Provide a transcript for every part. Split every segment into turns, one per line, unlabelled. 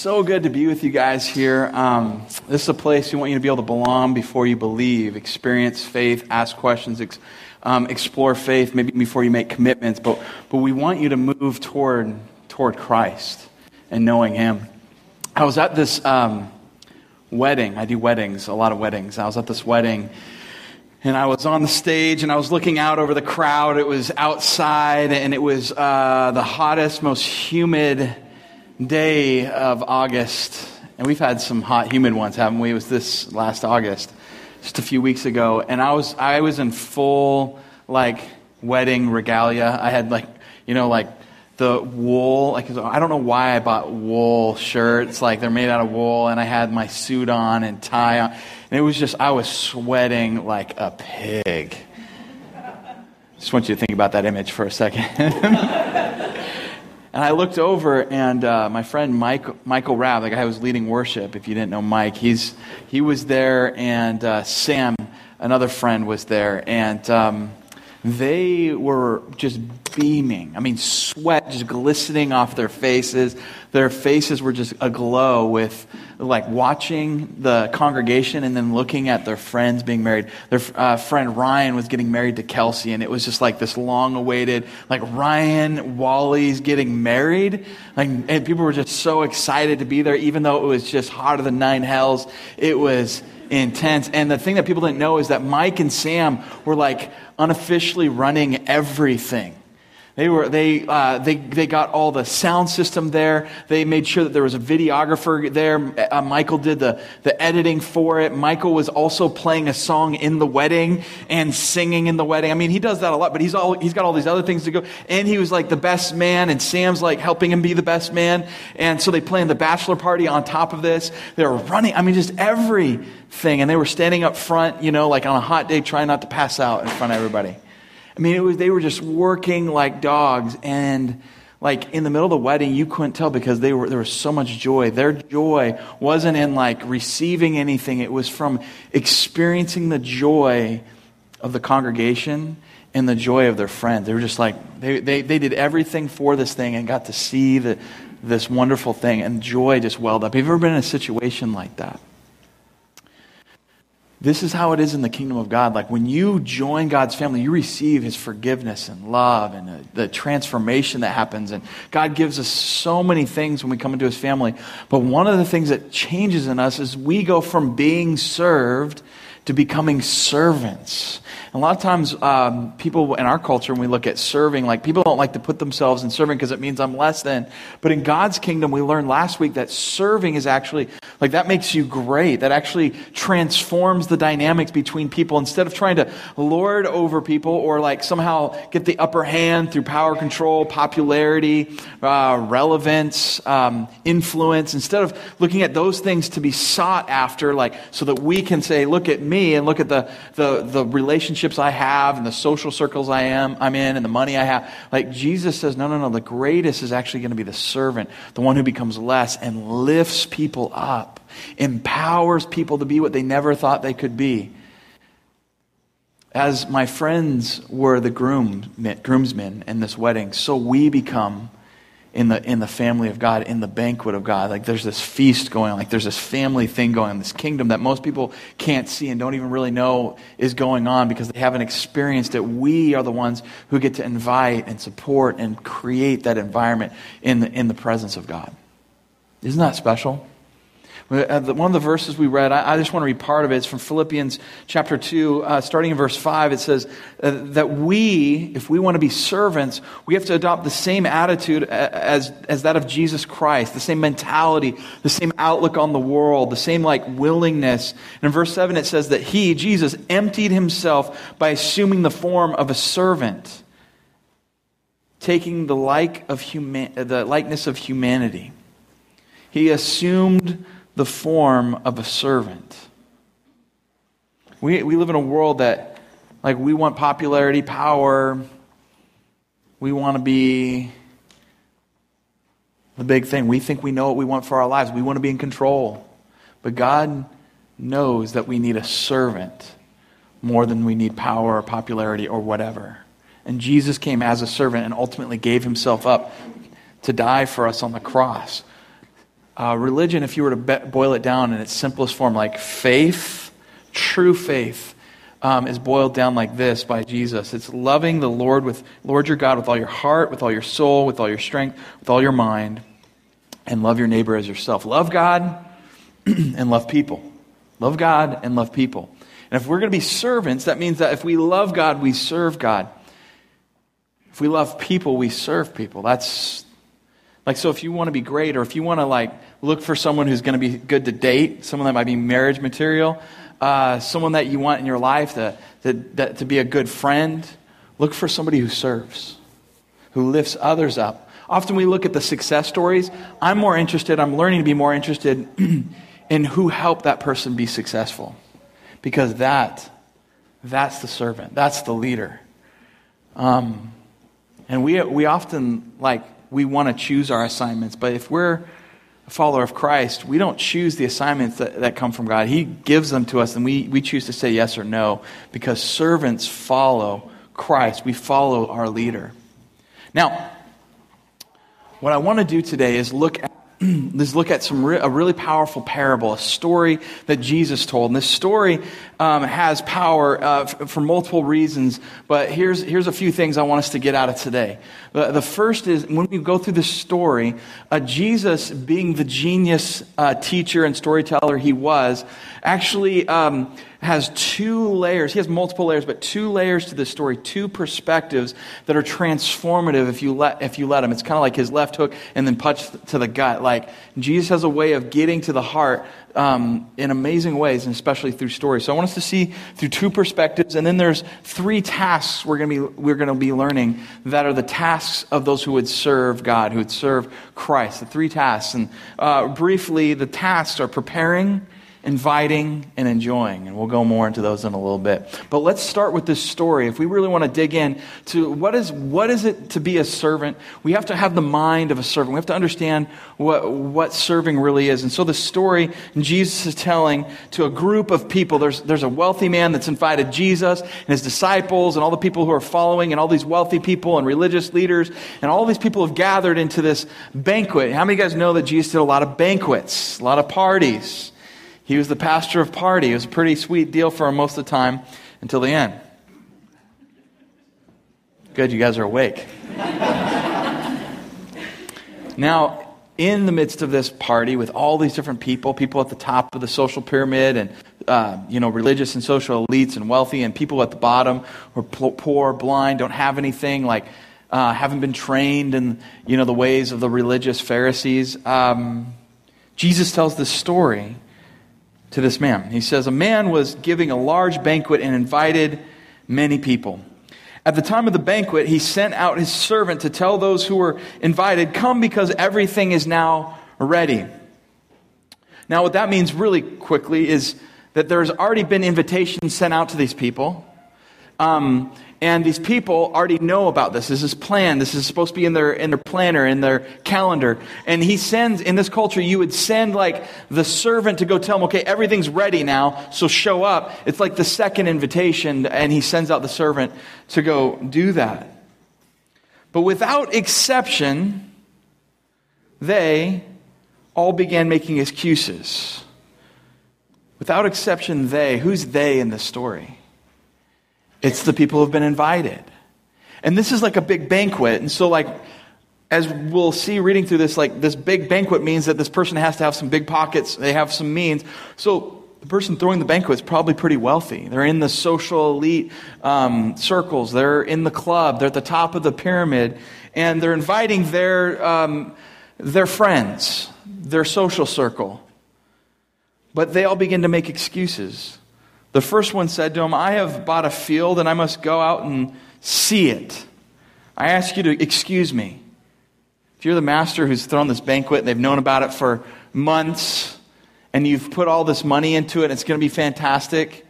so good to be with you guys here. Um, this is a place we want you to be able to belong before you believe, experience faith, ask questions, ex- um, explore faith, maybe before you make commitments. But, but we want you to move toward, toward Christ and knowing Him. I was at this um, wedding. I do weddings, a lot of weddings. I was at this wedding. And I was on the stage and I was looking out over the crowd. It was outside and it was uh, the hottest, most humid day of August, and we've had some hot, humid ones, haven't we? It was this last August, just a few weeks ago, and I was I was in full like wedding regalia. I had like you know like the wool like I don't know why I bought wool shirts like they're made out of wool, and I had my suit on and tie on, and it was just I was sweating like a pig. Just want you to think about that image for a second. And I looked over, and uh, my friend Mike, Michael Rabb, the guy who was leading worship, if you didn't know Mike, he's, he was there, and uh, Sam, another friend, was there. And um, they were just beaming. I mean, sweat just glistening off their faces. Their faces were just aglow with like watching the congregation and then looking at their friends being married. Their uh, friend Ryan was getting married to Kelsey, and it was just like this long awaited, like Ryan Wally's getting married. Like, and people were just so excited to be there, even though it was just hotter than nine hells. It was intense. And the thing that people didn't know is that Mike and Sam were like unofficially running everything. They, were, they, uh, they, they got all the sound system there. They made sure that there was a videographer there. Uh, Michael did the, the editing for it. Michael was also playing a song in the wedding and singing in the wedding. I mean, he does that a lot, but he's, all, he's got all these other things to go. And he was like the best man, and Sam's like helping him be the best man. And so they planned the bachelor party on top of this. They were running, I mean, just everything. And they were standing up front, you know, like on a hot day, trying not to pass out in front of everybody. I mean, it was, they were just working like dogs. And like in the middle of the wedding, you couldn't tell because they were, there was so much joy. Their joy wasn't in like receiving anything, it was from experiencing the joy of the congregation and the joy of their friends. They were just like, they, they, they did everything for this thing and got to see the, this wonderful thing, and joy just welled up. Have you ever been in a situation like that? This is how it is in the kingdom of God. Like when you join God's family, you receive his forgiveness and love and the, the, transformation that happens. And God gives us so many things when we come into his family. But one of the things that changes in us is we go from being served to becoming servants. And a lot of times, um, people in our culture, when we look at serving, like people don't like to put themselves in serving because it means I'm less than. But in God's kingdom, we learned last week that serving is actually, like, that makes you great. That actually transforms the dynamics between people. Instead of trying to lord over people or, like, somehow get the upper hand through power control, popularity, uh, relevance, um, influence, instead of looking at those things to be sought after, like, so that we can say, look at me and look at the, the, the relationships I have and the social circles I am, I'm in and the money I have. Like Jesus says, no, no, no, the greatest is actually going to be the servant, the one who becomes less and lifts people up, empowers people to be what they never thought they could be. As my friends were the groom, groomsmen in this wedding, so we become in the in the family of God, in the banquet of God. Like there's this feast going on, like there's this family thing going on, this kingdom that most people can't see and don't even really know is going on because they haven't experienced it. We are the ones who get to invite and support and create that environment in the, in the presence of God. Isn't that special? Uh, one of the verses we read, I just want to read part of it. It's from Philippians chapter 2, uh, starting in verse 5. It says uh, that we, if we want to be servants, we have to adopt the same attitude as, as that of Jesus Christ, the same mentality, the same outlook on the world, the same like willingness. And in verse 7, it says that he, Jesus, emptied himself by assuming the form of a servant, taking the, like of human, the likeness of humanity. He assumed the form of a servant. We, we live in a world that, like, we want popularity, power. We want to be the big thing. We think we know what we want for our lives. We want to be in control. But God knows that we need a servant more than we need power or popularity or whatever. And Jesus came as a servant and ultimately gave himself up to die for us on the cross uh, religion, if you were to be- boil it down in its simplest form, like faith, true faith, um, is boiled down like this by Jesus. It's loving the Lord with Lord your God with all your heart, with all your soul, with all your strength, with all your mind, and love your neighbor as yourself. Love God and love people. Love God and love people. And if we're going to be servants, that means that if we love God, we serve God. If we love people, we serve people. That's like so if you want to be great or if you want to like look for someone who's going to be good to date, someone that might be marriage material, uh, someone that you want in your life to, to, to be a good friend, look for somebody who serves, who lifts others up. Often we look at the success stories. I'm more interested, I'm learning to be more interested in who helped that person be successful. Because that, that's the servant, that's the leader. Um, and we, we often, like, we want to choose our assignments, but if we're a follower of Christ, we don't choose the assignments that, that come from God. He gives them to us, and we, we choose to say yes or no because servants follow Christ. We follow our leader. Now, what I want to do today is look at let's look at some re- a really powerful parable, a story that Jesus told. And this story um, has power uh, f- for multiple reasons, but here's, here's a few things I want us to get out of today. The, the first is when we go through this story, uh, Jesus, being the genius uh, teacher and storyteller he was, actually um, has two layers. He has multiple layers, but two layers to this story, two perspectives that are transformative if you let, if you let him. It's kind of like his left hook and then punch to the gut. Like Jesus has a way of getting to the heart um, in amazing ways, and especially through stories. So I want us to see through two perspectives, and then there's three tasks we're going to be we're going to be learning that are the tasks of those who would serve God, who would serve Christ. The three tasks, and uh, briefly, the tasks are preparing inviting and enjoying. And we'll go more into those in a little bit. But let's start with this story. If we really want to dig in to what is, what is it to be a servant, we have to have the mind of a servant. We have to understand what, what serving really is. And so the story Jesus is telling to a group of people, there's, there's a wealthy man that's invited Jesus and his disciples and all the people who are following and all these wealthy people and religious leaders and all these people have gathered into this banquet. How many of you guys know that Jesus did a lot of banquets, a lot of parties? He was the pastor of party. It was a pretty sweet deal for him most of the time until the end. Good, you guys are awake. now, in the midst of this party with all these different people, people at the top of the social pyramid and, uh, you know, religious and social elites and wealthy and people at the bottom who are poor, blind, don't have anything, like uh, haven't been trained in, you know, the ways of the religious Pharisees. Um, Jesus tells this story to this man. He says, A man was giving a large banquet and invited many people. At the time of the banquet, he sent out his servant to tell those who were invited, Come because everything is now ready. Now, what that means really quickly is that there's already been invitations sent out to these people. Um, and these people already know about this. This is planned. This is supposed to be in their, in their planner, in their calendar. And he sends, in this culture, you would send like the servant to go tell them, okay, everything's ready now, so show up. It's like the second invitation, and he sends out the servant to go do that. But without exception, they all began making excuses. Without exception, they. Who's they in this story? It's the people who've been invited. And this is like a big banquet. And so, like, as we'll see reading through this, like, this big banquet means that this person has to have some big pockets, they have some means. So, the person throwing the banquet is probably pretty wealthy. They're in the social elite um, circles, they're in the club, they're at the top of the pyramid, and they're inviting their, um, their friends, their social circle. But they all begin to make excuses. The first one said to him, I have bought a field and I must go out and see it. I ask you to excuse me. If you're the master who's thrown this banquet and they've known about it for months and you've put all this money into it, it's going to be fantastic.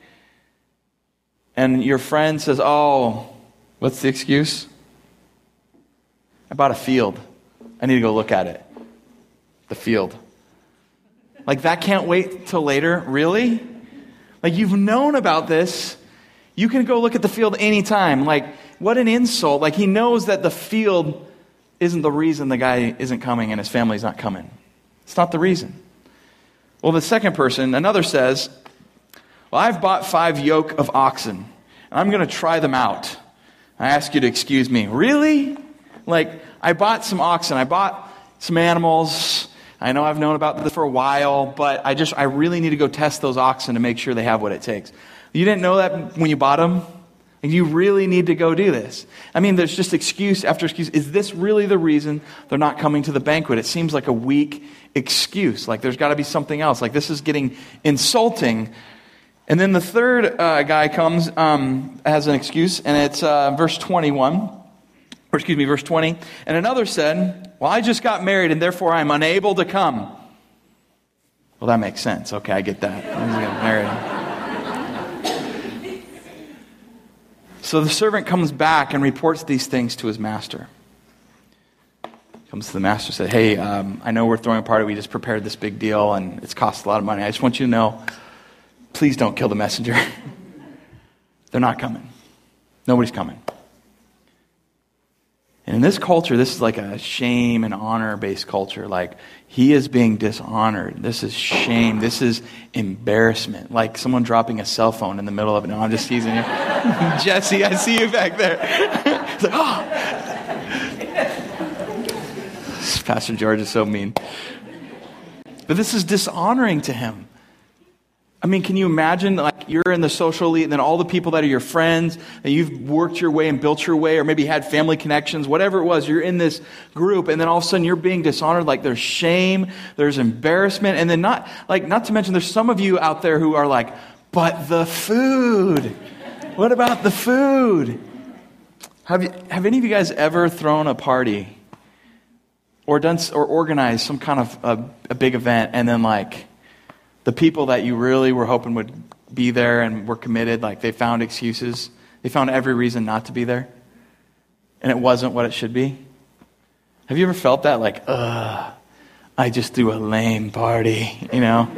And your friend says, Oh, what's the excuse? I bought a field. I need to go look at it. The field. Like, that can't wait till later? Really? Like, you've known about this. You can go look at the field anytime. Like, what an insult. Like, he knows that the field isn't the reason the guy isn't coming and his family's not coming. It's not the reason. Well, the second person, another says, Well, I've bought five yoke of oxen, and I'm going to try them out. I ask you to excuse me. Really? Like, I bought some oxen, I bought some animals. I know I've known about this for a while, but I just, I really need to go test those oxen to make sure they have what it takes. You didn't know that when you bought them? And you really need to go do this. I mean, there's just excuse after excuse. Is this really the reason they're not coming to the banquet? It seems like a weak excuse. Like there's got to be something else. Like this is getting insulting. And then the third uh, guy comes, um, has an excuse, and it's uh, verse 21, or excuse me, verse 20. And another said, Well, I just got married, and therefore I'm unable to come. Well, that makes sense. Okay, I get that. I was getting married. So the servant comes back and reports these things to his master. Comes to the master and says, Hey, um, I know we're throwing a party. We just prepared this big deal and it's cost a lot of money. I just want you to know please don't kill the messenger. They're not coming. Nobody's coming. And in this culture, this is like a shame and honor based culture. Like, he is being dishonored. This is shame. This is embarrassment. Like someone dropping a cell phone in the middle of it. No, I'm just teasing you. Jesse, I see you back there. it's like, oh. Pastor George is so mean. But this is dishonoring to him. I mean, can you imagine like you're in the social elite and then all the people that are your friends and you've worked your way and built your way or maybe had family connections, whatever it was, you're in this group and then all of a sudden you're being dishonored. Like there's shame, there's embarrassment. And then not, like, not to mention there's some of you out there who are like, but the food. What about the food? Have, you, have any of you guys ever thrown a party or done or organized some kind of a, a big event and then like the people that you really were hoping would be there and were committed, like they found excuses. They found every reason not to be there. And it wasn't what it should be. Have you ever felt that? Like, ugh, I just threw a lame party, you know?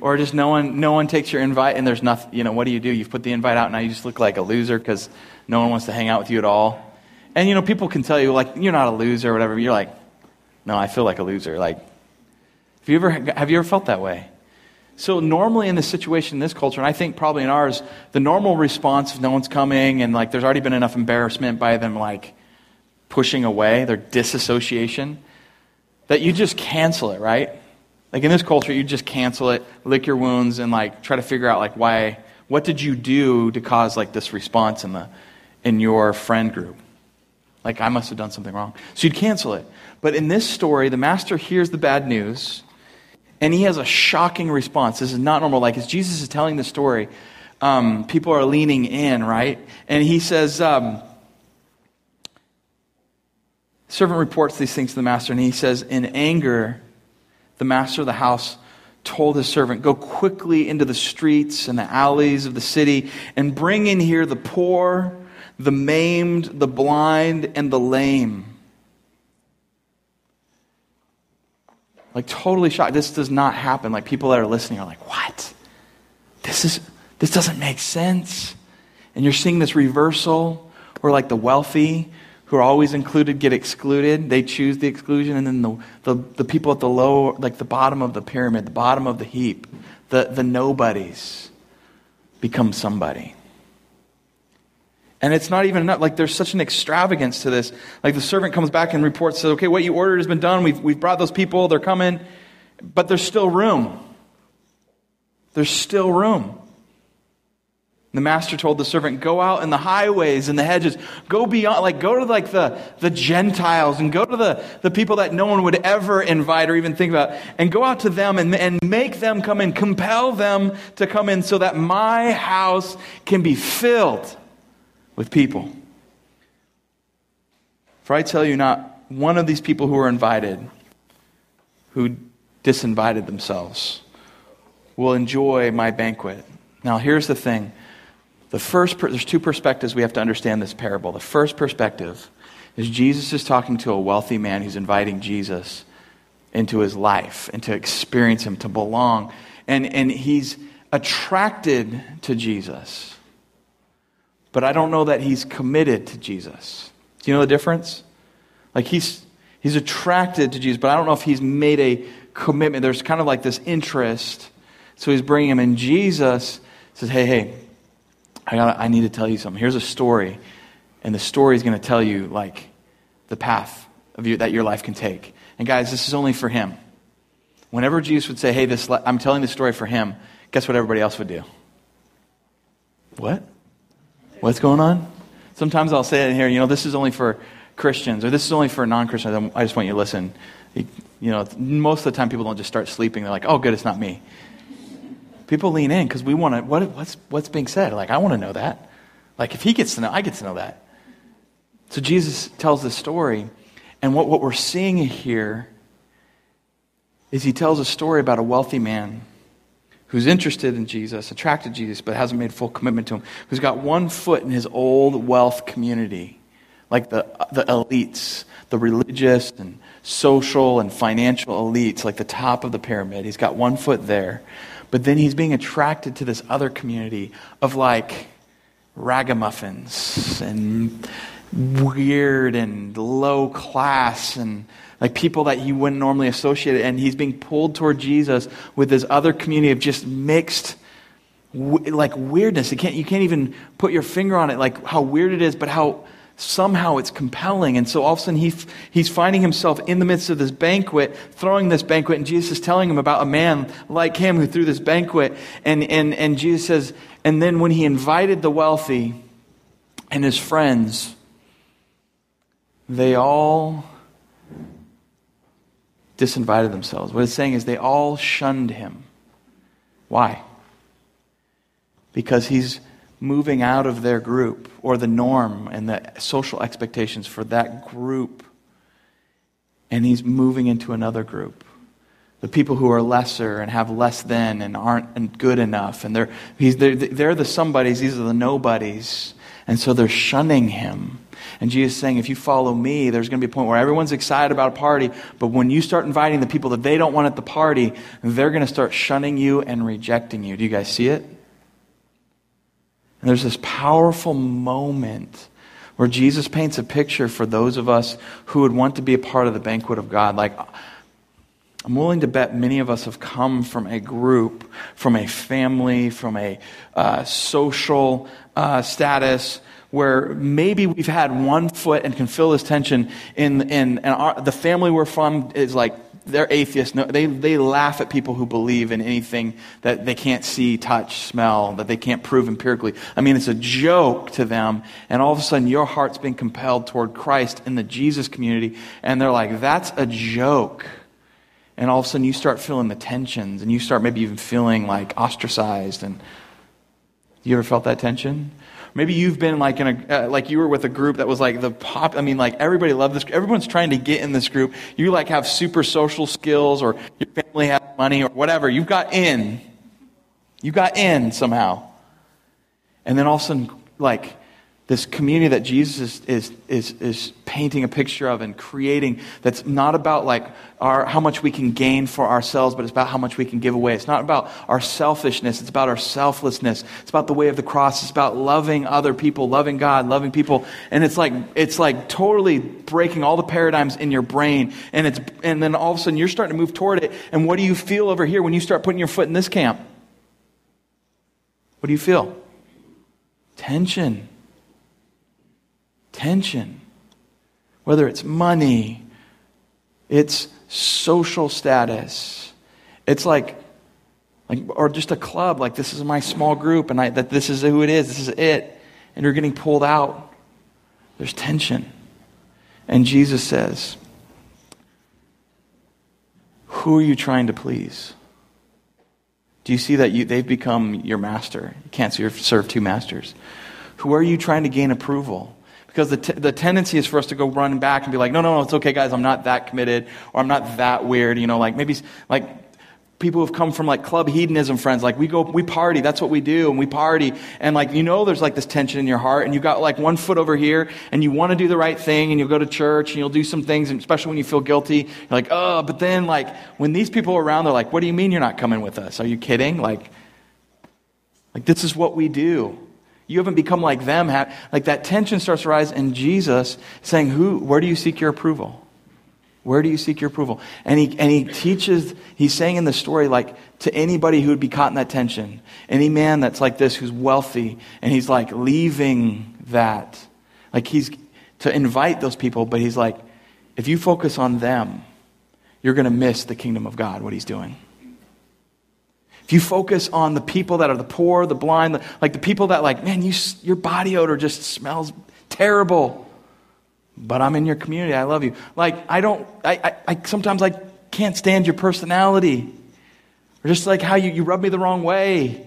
Or just no one, no one takes your invite and there's nothing, you know, what do you do? You've put the invite out and now you just look like a loser because no one wants to hang out with you at all. And, you know, people can tell you, like, you're not a loser or whatever. You're like, no, I feel like a loser. Like, have you ever, have you ever felt that way? So, normally in this situation, in this culture, and I think probably in ours, the normal response if no one's coming and like there's already been enough embarrassment by them like pushing away, their disassociation, that you just cancel it, right? Like in this culture, you just cancel it, lick your wounds, and like try to figure out like why, what did you do to cause like this response in the in your friend group? Like I must have done something wrong. So you'd cancel it. But in this story, the master hears the bad news and he has a shocking response. This is not normal. Like, as Jesus is telling the story, um, people are leaning in, right? And he says, um, servant reports these things to the master, and he says, in anger, the master of the house told his servant, Go quickly into the streets and the alleys of the city and bring in here the poor, the maimed, the blind, and the lame. Like totally shocked. This does not happen. Like people that are listening are like, what? This is this doesn't make sense. And you're seeing this reversal where like the wealthy who are always included get excluded. They choose the exclusion, and then the, the, the people at the low, like the bottom of the pyramid, the bottom of the heap, the, the nobodies become somebody. And it's not even enough. Like, there's such an extravagance to this. Like, the servant comes back and reports, says, okay, what you ordered has been done. We've, we've brought those people. They're coming. But there's still room. There's still room. The master told the servant, go out in the highways and the hedges. Go beyond, like, go to like the, the Gentiles and go to the, the people that no one would ever invite or even think about and go out to them and, and make them come in. Compel them to come in so that my house can be filled with people. For I tell you, not one of these people who are invited, who disinvited themselves, will enjoy my banquet. Now, here's the thing. The first, there's two perspectives we have to understand this parable. The first perspective is Jesus is talking to a wealthy man who's inviting Jesus into his life and to experience him, to belong. And, and he's attracted to Jesus but I don't know that he's committed to Jesus. Do you know the difference? Like he's he's attracted to Jesus, but I don't know if he's made a commitment. There's kind of like this interest. So he's bringing him, and Jesus says, Hey, hey, I, gotta, I need to tell you something. Here's a story, and the story is going to tell you, like, the path of you, that your life can take. And guys, this is only for him. Whenever Jesus would say, Hey, this, I'm telling this story for him, guess what everybody else would do? What? What's going on? Sometimes I'll say it in here, you know, this is only for Christians, or this is only for non Christians. I just want you to listen. You know, most of the time people don't just start sleeping. They're like, oh, good, it's not me. People lean in because we want to, what, what's, what's being said? Like, I want to know that. Like, if he gets to know, I get to know that. So Jesus tells this story, and what, what we're seeing here is he tells a story about a wealthy man who's interested in Jesus, attracted to Jesus, but hasn't made full commitment to him, who's got one foot in his old wealth community, like the, the elites, the religious and social and financial elites, like the top of the pyramid. He's got one foot there. But then he's being attracted to this other community of like ragamuffins and weird and low class and like people that he wouldn't normally associate. And he's being pulled toward Jesus with this other community of just mixed, like weirdness. You can't, you can't even put your finger on it, like how weird it is, but how somehow it's compelling. And so all of a sudden he, he's finding himself in the midst of this banquet, throwing this banquet, and Jesus is telling him about a man like him who threw this banquet. And, and, and Jesus says, and then when he invited the wealthy and his friends, they all disinvited themselves. What it's saying is they all shunned him. Why? Because he's moving out of their group or the norm and the social expectations for that group. And he's moving into another group. The people who are lesser and have less than and aren't good enough. And they're, they're, they're the somebodies, these are the nobodies. And so they're shunning him. And Jesus saying, if you follow me, there's going to be a point where everyone's excited about a party, but when you start inviting the people that they don't want at the party, they're going to start shunning you and rejecting you. Do you guys see it? And there's this powerful moment where Jesus paints a picture for those of us who would want to be a part of the banquet of God. Like, I'm willing to bet many of us have come from a group, from a family, from a uh, social uh, status where maybe we've had one foot and can feel this tension in, in, in our, the family we're from is like they're atheists. No, they, they laugh at people who believe in anything that they can't see, touch, smell, that they can't prove empirically. I mean, it's a joke to them. And all of a sudden, your heart's being compelled toward Christ in the Jesus community. And they're like, that's a joke. And all of a sudden, you start feeling the tensions and you start maybe even feeling like ostracized. And you ever felt that tension? Maybe you've been like in a, uh, like you were with a group that was like the pop, I mean, like everybody loved this, everyone's trying to get in this group. You like have super social skills or your family has money or whatever. You've got in. You got in somehow. And then all of a sudden, like, this community that Jesus is, is, is, painting a picture of and creating that's not about like our, how much we can gain for ourselves, but it's about how much we can give away. It's not about our selfishness. It's about our selflessness. It's about the way of the cross. It's about loving other people, loving God, loving people. And it's like, it's like totally breaking all the paradigms in your brain. And it's, and then all of a sudden you're starting to move toward it. And what do you feel over here when you start putting your foot in this camp? What do you feel? Tension tension. Whether it's money, it's social status, it's like, like or just a club, like this is my small group and I, that this is who it is, this is it, and you're getting pulled out. There's tension. And Jesus says, Who are you trying to please? Do you see that you, they've become your master? You can't serve two masters. Who are you trying to gain approval? Because the, t- the tendency is for us to go run back and be like, no, no, no, it's okay, guys, I'm not that committed, or I'm not that weird, you know, like maybe, like, people who've come from like club hedonism friends, like we go, we party, that's what we do, and we party, and like, you know, there's like this tension in your heart, and you got like one foot over here, and you want to do the right thing, and you'll go to church, and you'll do some things, and especially when you feel guilty, you're like, oh, but then like, when these people are around, they're like, what do you mean you're not coming with us? Are you kidding? Like, like this is what we do. You haven't become like them. Like that tension starts to rise, and Jesus saying, Who, where do you seek your approval? Where do you seek your approval? And he, and he teaches, he's saying in the story, like, to anybody who would be caught in that tension, any man that's like this who's wealthy, and he's like leaving that. Like, he's to invite those people, but he's like, if you focus on them, you're going to miss the kingdom of God, what he's doing. If you focus on the people that are the poor, the blind, the, like the people that, like, man, you, your body odor just smells terrible but I'm in your community. I love you. Like, I don't, I, I, I sometimes I can't stand your personality. Or just like how you, you rub me the wrong way.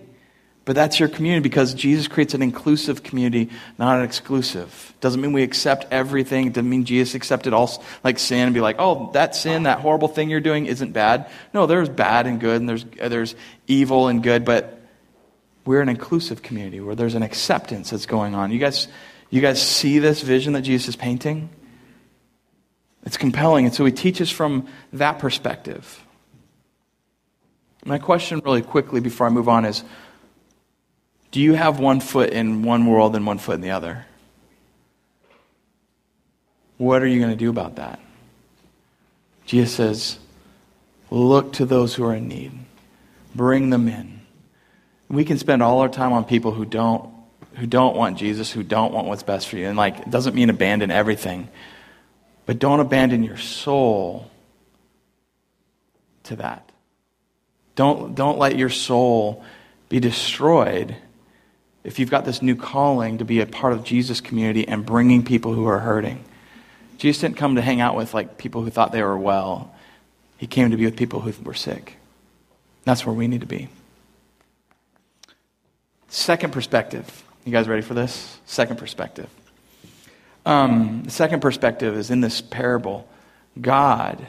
But that's your community because Jesus creates an inclusive community, not an exclusive. Doesn't mean we accept everything. It doesn't mean Jesus accepted all like sin and be like, oh, that sin, that horrible thing you're doing isn't bad. No, there's bad and good, and there's there's evil and good, but we're an inclusive community where there's an acceptance that's going on. You guys, you guys see this vision that Jesus is painting? It's compelling. And so he teaches from that perspective. My question, really quickly, before I move on, is do you have one foot in one world and one foot in the other? What are you going to do about that? Jesus says, look to those who are in need, bring them in. We can spend all our time on people who don't who don't want Jesus, who don't want what's best for you. And like, it doesn't mean abandon everything, but don't abandon your soul to that. Don't, don't let your soul be destroyed if you've got this new calling to be a part of Jesus' community and bringing people who are hurting. Jesus didn't come to hang out with like people who thought they were well. He came to be with people who were sick. That's where we need to be. Second perspective you guys ready for this? Second perspective. Um, the second perspective is in this parable, God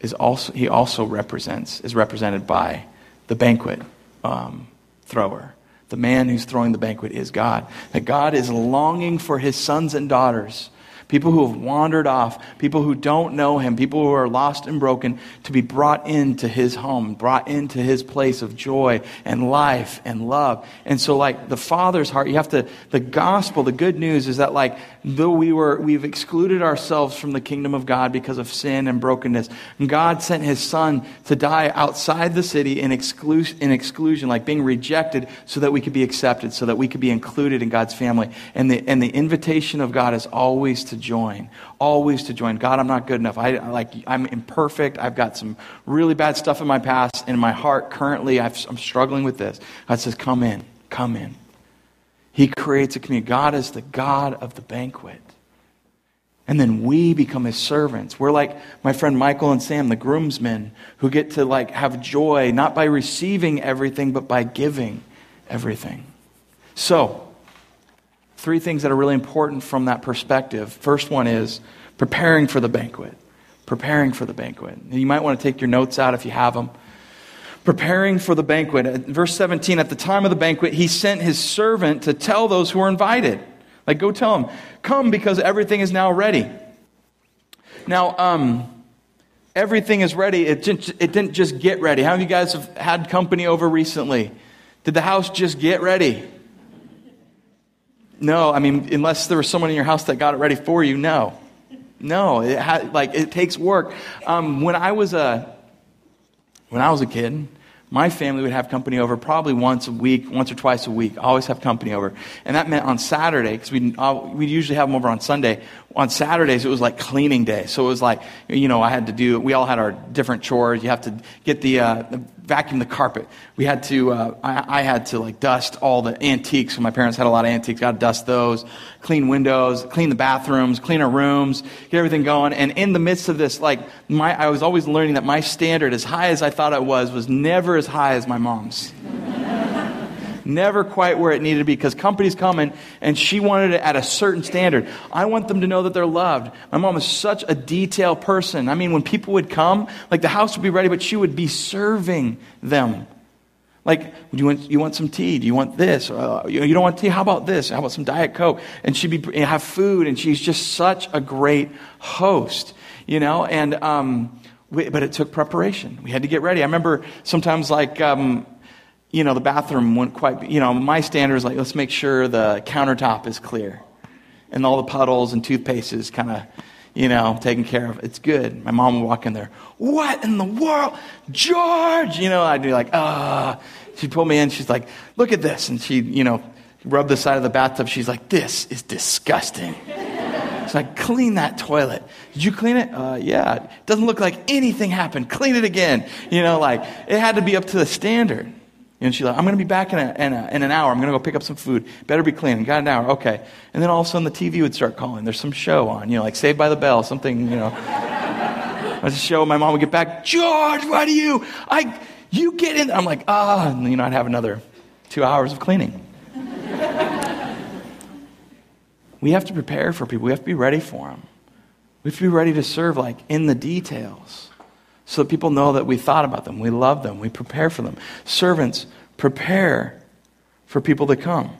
is also, he also represents, is represented by the banquet um, thrower. The man who's throwing the banquet is God. That God is longing for his sons and daughters people who have wandered off, people who don't know him, people who are lost and broken, to be brought into his home, brought into his place of joy and life and love. And so, like the Father's heart, you have to, the gospel, the good news is that, like, though we were, we've excluded ourselves from the kingdom of God because of sin and brokenness, God sent his Son to die outside the city in, exclu- in exclusion, like being rejected, so that we could be accepted, so that we could be included in God's family. And the, and the invitation of God is always to join, always to join. God, I'm not good enough. I like I'm imperfect. I've got some really bad stuff in my past, in my heart currently. i am struggling with this. God says, "Come in, come in." He creates a community. God is the God of the banquet. And then we become his servants. We're like my friend Michael and Sam, the groomsmen, who get to like have joy not by receiving everything, but by giving everything. So, three things that are really important from that perspective. First one is preparing for the banquet. Preparing for the banquet. You might want to take your notes out if you have them. Preparing for the banquet. Verse 17, at the time of the banquet, he sent his servant to tell those who were invited. Like, go tell them, come because everything is now ready. Now, um, everything is ready. It, just, it didn't just get ready. How many of you guys have had company over recently? Did the house just get ready? No, I mean, unless there was someone in your house that got it ready for you, no. No, it ha- like it takes work. Um, when I was a when I was a kid, my family would have company over probably once a week, once or twice a week. Always have company over, and that meant on Saturday because we uh, we usually have them over on Sunday. On Saturdays, it was like cleaning day, so it was like you know I had to do. We all had our different chores. You have to get the, uh, vacuum the carpet. We had to, uh, I, I, had to like dust all the antiques. My parents had a lot of antiques. Got to dust those, clean windows, clean the bathrooms, clean our rooms, get everything going. And in the midst of this, like my, I was always learning that my standard, as high as I thought it was, was never as high as my mom's never quite where it needed to be because company's coming and she wanted it at a certain standard. I want them to know that they're loved. My mom is such a detail person. I mean, when people would come, like the house would be ready, but she would be serving them. Like, do you want, you want some tea? Do you want this? Uh, you, you, don't want tea? How about this? How about some Diet Coke? And she'd be, have food, and she's just such a great host, you know? And, um, we, but it took preparation. We had to get ready. I remember sometimes, like, um, you know, the bathroom wouldn't quite, you know, my standard is like, let's make sure the countertop is clear and all the puddles and toothpaste is kind of, you know, taken care of. It's good. My mom would walk in there. What in the world? George! You know, I'd be like, ah. She'd pull me in. She's like, look at this. And she'd, you know, rub the side of the bathtub. She's like, this is disgusting. It's like, clean that toilet. Did you clean it? Uh, yeah. It doesn't look like anything happened. Clean it again. You know, like, it had to be up to the standard. And she's like, I'm going to be back in, a, in, a, in an hour. I'm going to go pick up some food. Better be clean. Got an hour. Okay. And then all of a sudden the TV would start calling. There's some show on, you know, like Saved by the Bell, something, you know. I just show. My mom would get back. George, why do you? I, you get in. I'm like, ah. And, you know, I'd have another two hours of cleaning. we have to prepare for people. We have to be ready for them. We have to be ready to serve, like, in the details so that people know that we thought about them, we love them, we prepare for them. Servants, prepare for people to come.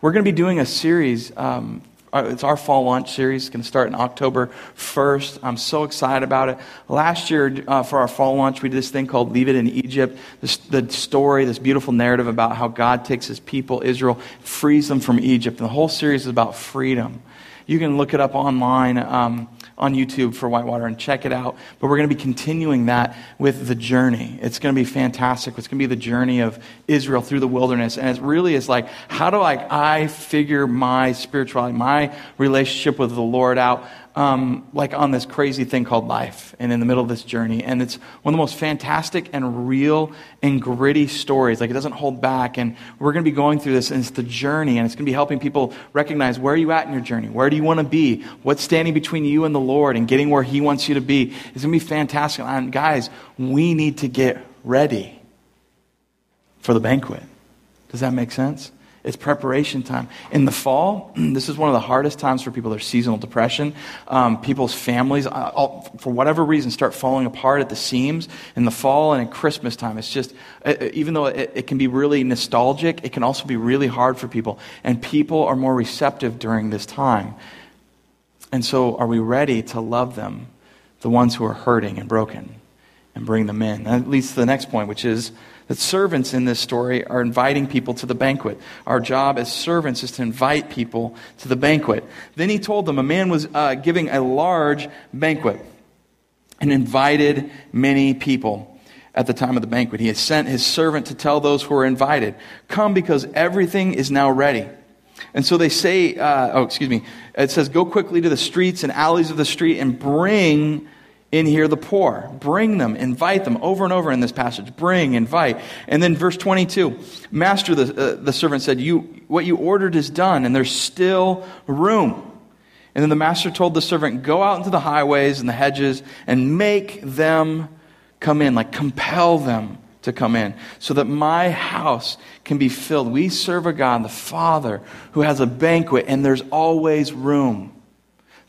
We're going to be doing a series. Um, it's our fall launch series. It's going to start in October 1st. I'm so excited about it. Last year, uh, for our fall launch, we did this thing called Leave It in Egypt. This, the story, this beautiful narrative about how God takes his people, Israel, frees them from Egypt. And the whole series is about freedom. You can look it up online. Um, on YouTube for Whitewater and check it out. But we're going to be continuing that with the journey. It's going to be fantastic. It's going to be the journey of Israel through the wilderness. And it really is like, how do I, I figure my spirituality, my relationship with the Lord out? Um, like on this crazy thing called life and in the middle of this journey. And it's one of the most fantastic and real and gritty stories. Like it doesn't hold back. And we're going to be going through this, and it's the journey, and it's going to be helping people recognize where are you at in your journey? Where do you want to be? What's standing between you and the Lord and getting where He wants you to be? It's going to be fantastic. And guys, we need to get ready for the banquet. Does that make sense? It's preparation time. In the fall, this is one of the hardest times for people. There's seasonal depression. Um, people's families, uh, all, for whatever reason, start falling apart at the seams in the fall and in Christmas time. It's just, uh, uh, even though it, it can be really nostalgic, it can also be really hard for people. And people are more receptive during this time. And so, are we ready to love them, the ones who are hurting and broken, and bring them in? That leads to the next point, which is that servants in this story are inviting people to the banquet. Our job as servants is to invite people to the banquet. Then he told them a man was uh, giving a large banquet and invited many people at the time of the banquet. He has sent his servant to tell those who are invited, Come because everything is now ready. And so they say, uh, oh, excuse me, it says, Go quickly to the streets and alleys of the street and bring in here the poor. Bring them, invite them over and over in this passage. Bring, invite. And then verse 22 Master, the, uh, the servant said, you, What you ordered is done, and there's still room. And then the master told the servant, Go out into the highways and the hedges and make them come in, like compel them to come in, so that my house can be filled. We serve a God, the Father, who has a banquet, and there's always room.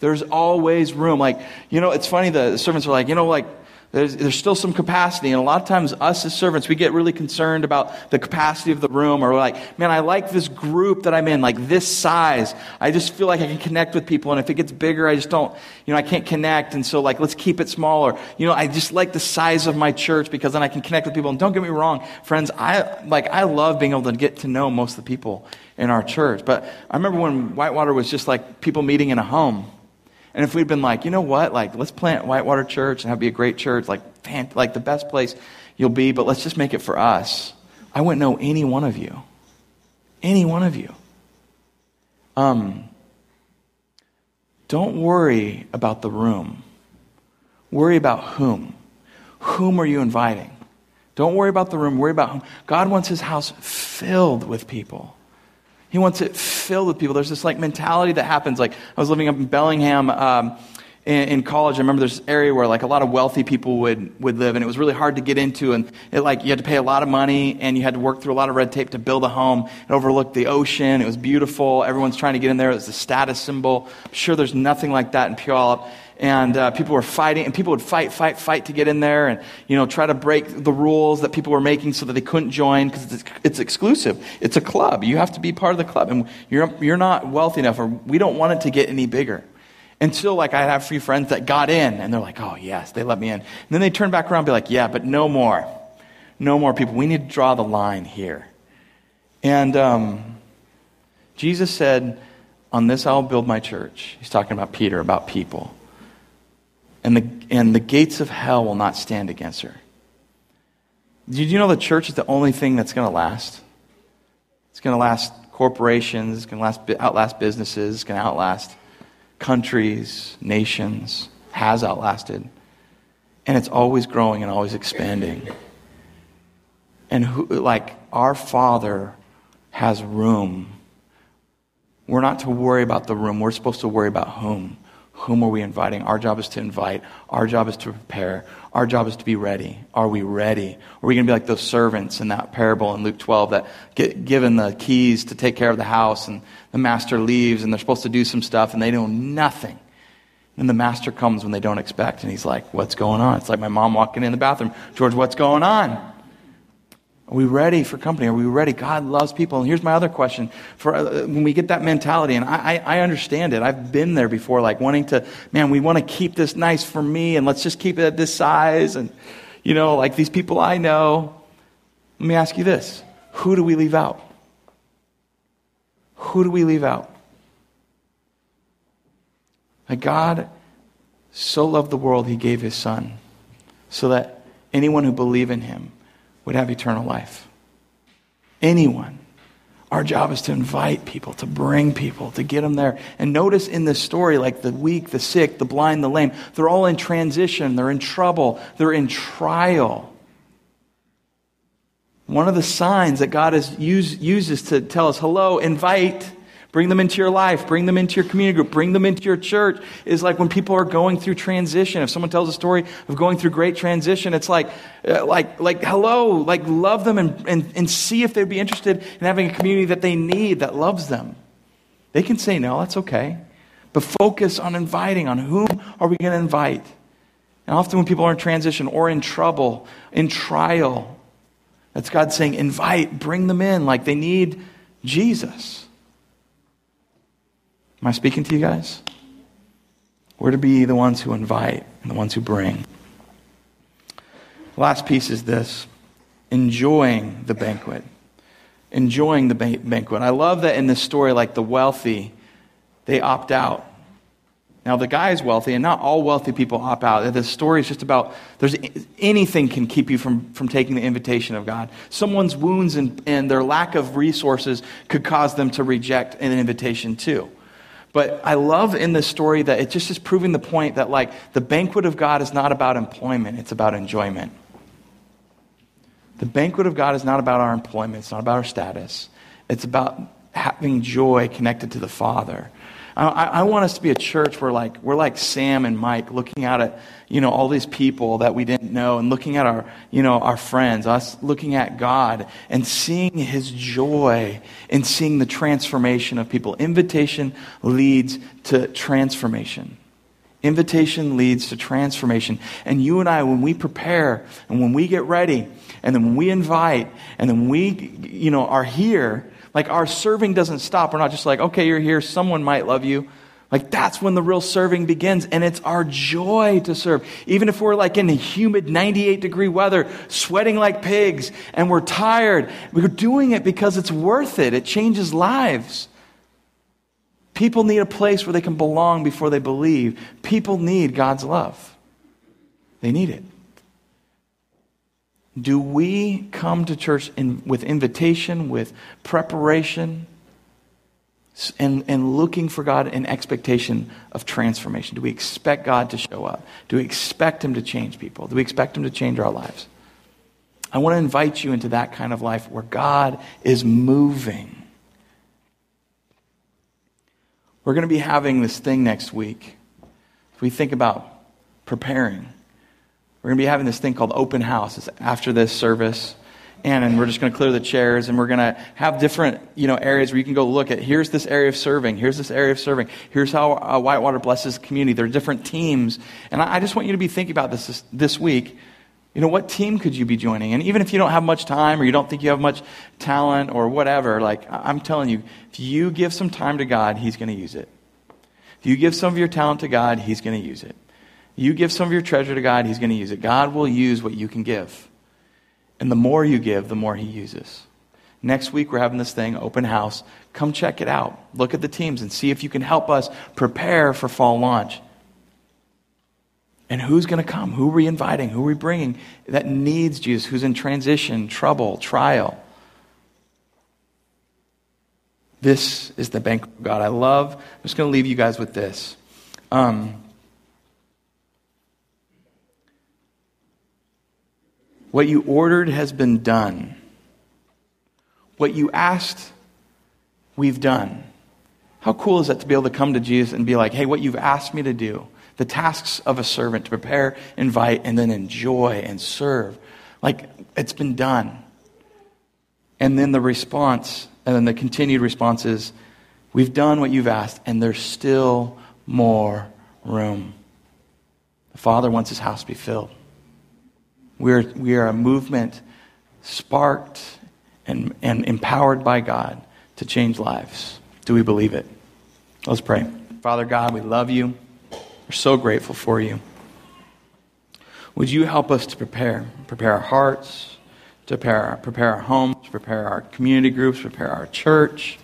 There's always room. Like, you know, it's funny, the servants are like, you know, like, there's, there's still some capacity. And a lot of times, us as servants, we get really concerned about the capacity of the room, or like, man, I like this group that I'm in, like this size. I just feel like I can connect with people. And if it gets bigger, I just don't, you know, I can't connect. And so, like, let's keep it smaller. You know, I just like the size of my church because then I can connect with people. And don't get me wrong, friends, I, like, I love being able to get to know most of the people in our church. But I remember when Whitewater was just like people meeting in a home. And if we'd been like, you know what, like let's plant Whitewater Church and have be a great church, like like the best place you'll be, but let's just make it for us. I wouldn't know any one of you, any one of you. Um, don't worry about the room. Worry about whom. Whom are you inviting? Don't worry about the room. Worry about whom. God wants His house filled with people. He wants it filled with people. There's this like mentality that happens. Like I was living up in Bellingham um, in, in, college. I remember there's this area where like a lot of wealthy people would would live, and it was really hard to get into. And it like you had to pay a lot of money, and you had to work through a lot of red tape to build a home. It overlooked the ocean. It was beautiful. Everyone's trying to get in there. It was a status symbol. I'm sure there's nothing like that in Puyallup and uh, people were fighting, and people would fight, fight, fight to get in there, and you know try to break the rules that people were making so that they couldn't join because it's, it's, exclusive. It's a club. You have to be part of the club, and you're you're not wealthy enough, or we don't want it to get any bigger. Until like I have a few friends that got in, and they're like, "Oh yes, they let me in." And then they turn back around, and be like, "Yeah, but no more, no more people. We need to draw the line here." And um, Jesus said On this I'll build my church. He's talking about Peter, about people. And the, and the gates of hell will not stand against her. Did you know the church is the only thing that's going to last? It's going to last corporations, it's going to last, outlast businesses, it's going to outlast countries, nations, has outlasted. And it's always growing and always expanding. And who, like our Father has room. We're not to worry about the room. We're supposed to worry about whom. Whom are we inviting? Our job is to invite. Our job is to prepare. Our job is to be ready. Are we ready? Are we going to be like those servants in that parable in Luke 12 that get given the keys to take care of the house and the master leaves and they're supposed to do some stuff and they know nothing? And the master comes when they don't expect and he's like, What's going on? It's like my mom walking in the bathroom. George, what's going on? Are we ready for company? Are we ready? God loves people. And here's my other question. For uh, when we get that mentality, and I, I, I, understand it. I've been there before, like wanting to, man, we want to keep this nice for me, and let's just keep it at this size, and you know, like these people I know. Let me ask you this: Who do we leave out? Who do we leave out? Like God so loved the world, He gave His Son, so that anyone who believe in Him would have eternal life. Anyone. Our job is to invite people, to bring people, to get them there. And notice in this story, like the weak, the sick, the blind, the lame, they're all in transition, they're in trouble, they're in trial. One of the signs that God is, use, uses to tell us, hello, invite, Bring them into your life. Bring them into your community group. Bring them into your church. Is like when people are going through transition. If someone tells a story of going through great transition, it's like, uh, like, like, hello, like love them and, and, and see if they'd be interested in having a community that they need that loves them. They can say no, that's okay. But focus on inviting. On whom are we going to invite? And often when people are in transition or in trouble, in trial, that's God saying, invite, bring them in like they need Jesus. Am I speaking to you guys? We're to be the ones who invite and the ones who bring. Last piece is this enjoying the banquet. Enjoying the banquet. I love that in this story, like the wealthy, they opt out. Now, the guy is wealthy, and not all wealthy people opt out. The story is just about there's anything can keep you from, from taking the invitation of God. Someone's wounds and, and their lack of resources could cause them to reject an invitation, too. But I love in this story that it just is proving the point that, like, the banquet of God is not about employment, it's about enjoyment. The banquet of God is not about our employment, it's not about our status. It's about having joy connected to the Father. I, I, want us to be a church where like we're like Sam and Mike looking out at you know all these people that we didn't know and looking at our you know our friends, us looking at God and seeing His joy and seeing the transformation of people. Invitation leads to transformation. Invitation leads to transformation. And you and I, when we prepare and when we get ready and then when we invite and then we, you know, are here, like our serving doesn't stop. We're not just like, okay, you're here, someone might love you. Like that's when the real serving begins. And it's our joy to serve. Even if we're like in humid 98 degree weather, sweating like pigs, and we're tired, we're doing it because it's worth it. It changes lives. People need a place where they can belong before they believe. People need God's love. They need it. Do we come to church in, with invitation, with preparation, and, and looking for God in expectation of transformation? Do we expect God to show up? Do we expect Him to change people? Do we expect Him to change our lives? I want to invite you into that kind of life where God is moving. We're going to be having this thing next week. If we think about preparing, we're going to be having this thing called open house. It's after this service. And, and we're just going to clear the chairs and we're going to have different you know areas where you can go look at here's this area of serving here's this area of serving here's how uh, whitewater blesses the community there are different teams and I, I just want you to be thinking about this, this this week you know what team could you be joining and even if you don't have much time or you don't think you have much talent or whatever like i'm telling you if you give some time to god he's going to use it if you give some of your talent to god he's going to use it you give some of your treasure to God, He's going to use it. God will use what you can give. And the more you give, the more He uses. Next week, we're having this thing, open house. Come check it out. Look at the teams and see if you can help us prepare for fall launch. And who's going to come? Who are we inviting? Who are we bringing that needs Jesus? Who's in transition, trouble, trial? This is the bank of God. I love. I'm just going to leave you guys with this. Um, what you ordered has been done. What you asked, we've done. How cool is that to be able to come to Jesus and be like, hey, what you've asked me to do, the tasks of a servant to prepare, invite, and then enjoy and serve. Like, it's been done. And then the response and then the continued response is, We've done what you've asked, and there's still more room. The Father wants his house to be filled. We're, we are a movement sparked and, and empowered by God to change lives. Do we believe it? Let's pray. Father God, we love you. We're so grateful for you. Would you help us to prepare? Prepare our hearts, to prepare prepare our homes, prepare our community groups, prepare our church,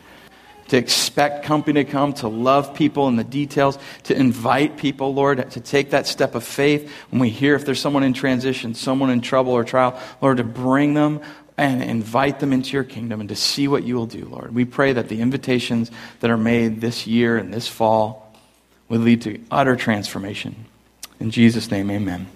to expect company to come, to love people in the details, to invite people, Lord, to take that step of faith when we hear if there's someone in transition, someone in trouble or trial, Lord, to bring them and invite them into your kingdom and to see what you will do, Lord. We pray that the invitations that are made this year and this fall would lead to utter transformation. In Jesus' name, amen.